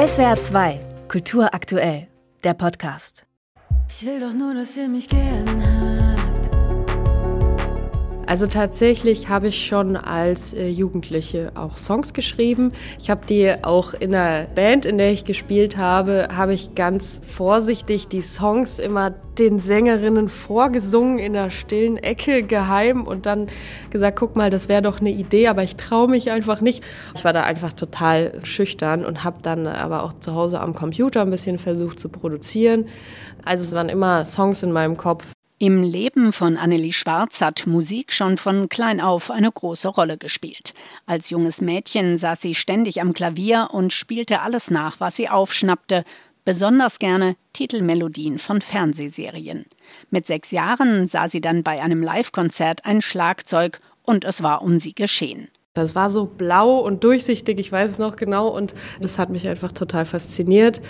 SWR 2, Kultur aktuell, der Podcast. Ich will doch nur, dass ihr mich habt. Also tatsächlich habe ich schon als äh, Jugendliche auch Songs geschrieben. Ich habe die auch in der Band, in der ich gespielt habe, habe ich ganz vorsichtig die Songs immer den Sängerinnen vorgesungen in der stillen Ecke geheim und dann gesagt, guck mal, das wäre doch eine Idee, aber ich traue mich einfach nicht. Ich war da einfach total schüchtern und habe dann aber auch zu Hause am Computer ein bisschen versucht zu produzieren. Also es waren immer Songs in meinem Kopf. Im Leben von Annelie Schwarz hat Musik schon von klein auf eine große Rolle gespielt. Als junges Mädchen saß sie ständig am Klavier und spielte alles nach, was sie aufschnappte, besonders gerne Titelmelodien von Fernsehserien. Mit sechs Jahren sah sie dann bei einem Livekonzert ein Schlagzeug und es war um sie geschehen. Das war so blau und durchsichtig, ich weiß es noch genau, und das hat mich einfach total fasziniert.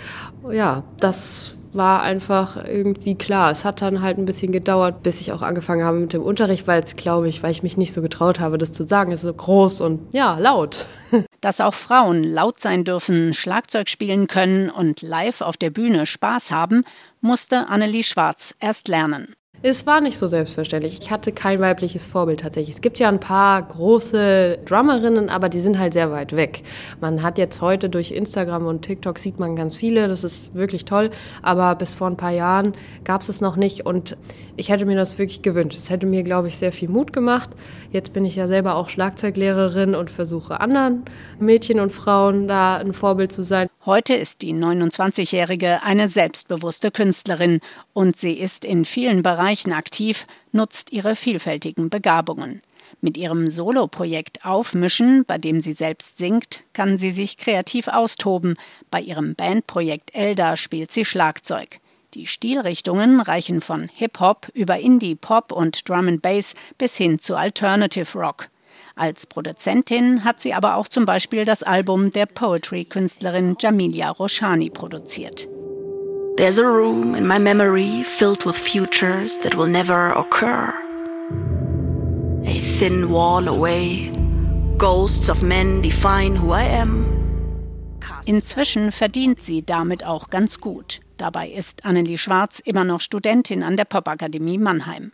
Ja, das war einfach irgendwie klar. Es hat dann halt ein bisschen gedauert, bis ich auch angefangen habe mit dem Unterricht, weil es, glaube ich, weil ich mich nicht so getraut habe, das zu sagen. Es ist so groß und ja, laut. Dass auch Frauen laut sein dürfen, Schlagzeug spielen können und live auf der Bühne Spaß haben, musste Annelie Schwarz erst lernen. Es war nicht so selbstverständlich. Ich hatte kein weibliches Vorbild tatsächlich. Es gibt ja ein paar große Drummerinnen, aber die sind halt sehr weit weg. Man hat jetzt heute durch Instagram und TikTok sieht man ganz viele, das ist wirklich toll, aber bis vor ein paar Jahren gab es es noch nicht und ich hätte mir das wirklich gewünscht. Es hätte mir, glaube ich, sehr viel Mut gemacht. Jetzt bin ich ja selber auch Schlagzeuglehrerin und versuche anderen Mädchen und Frauen da ein Vorbild zu sein. Heute ist die 29-Jährige eine selbstbewusste Künstlerin und sie ist in vielen Bereichen aktiv, nutzt ihre vielfältigen Begabungen. Mit ihrem Soloprojekt Aufmischen, bei dem sie selbst singt, kann sie sich kreativ austoben. Bei ihrem Bandprojekt Elda spielt sie Schlagzeug. Die Stilrichtungen reichen von Hip-Hop über Indie-Pop und Drum and Bass bis hin zu Alternative Rock. Als Produzentin hat sie aber auch zum Beispiel das Album der Poetry-Künstlerin Jamilia Roshani produziert. There's a room in my memory filled with futures that will never occur. A thin wall away, ghosts of men define who I am. Inzwischen verdient sie damit auch ganz gut. Dabei ist Annelie Schwarz immer noch Studentin an der Popakademie Mannheim.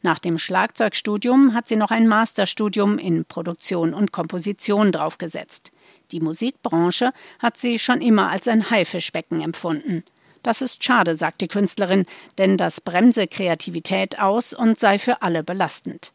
Nach dem Schlagzeugstudium hat sie noch ein Masterstudium in Produktion und Komposition draufgesetzt. Die Musikbranche hat sie schon immer als ein Haifischbecken empfunden. Das ist schade, sagt die Künstlerin, denn das bremse Kreativität aus und sei für alle belastend.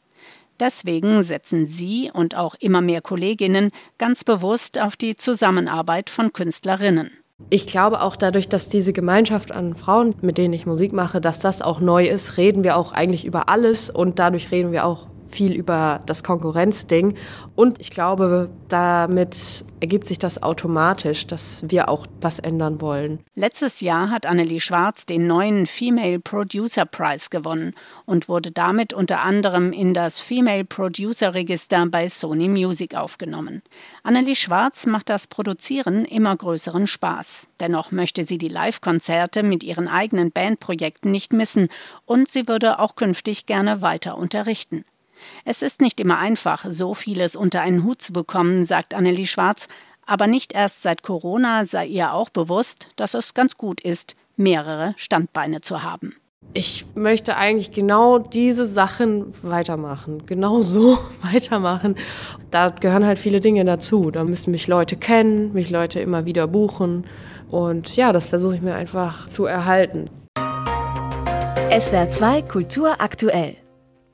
Deswegen setzen sie und auch immer mehr Kolleginnen ganz bewusst auf die Zusammenarbeit von Künstlerinnen. Ich glaube auch dadurch, dass diese Gemeinschaft an Frauen, mit denen ich Musik mache, dass das auch neu ist, reden wir auch eigentlich über alles und dadurch reden wir auch viel über das Konkurrenzding. Und ich glaube, damit ergibt sich das automatisch, dass wir auch was ändern wollen. Letztes Jahr hat Annelie Schwarz den neuen Female Producer Prize gewonnen und wurde damit unter anderem in das Female Producer Register bei Sony Music aufgenommen. Annelie Schwarz macht das Produzieren immer größeren Spaß. Dennoch möchte sie die Live-Konzerte mit ihren eigenen Bandprojekten nicht missen und sie würde auch künftig gerne weiter unterrichten. Es ist nicht immer einfach, so vieles unter einen Hut zu bekommen, sagt Annelie Schwarz, aber nicht erst seit Corona sei ihr auch bewusst, dass es ganz gut ist, mehrere Standbeine zu haben. Ich möchte eigentlich genau diese Sachen weitermachen, genau so weitermachen. Da gehören halt viele Dinge dazu. Da müssen mich Leute kennen, mich Leute immer wieder buchen. Und ja, das versuche ich mir einfach zu erhalten. SWR 2 Kultur aktuell.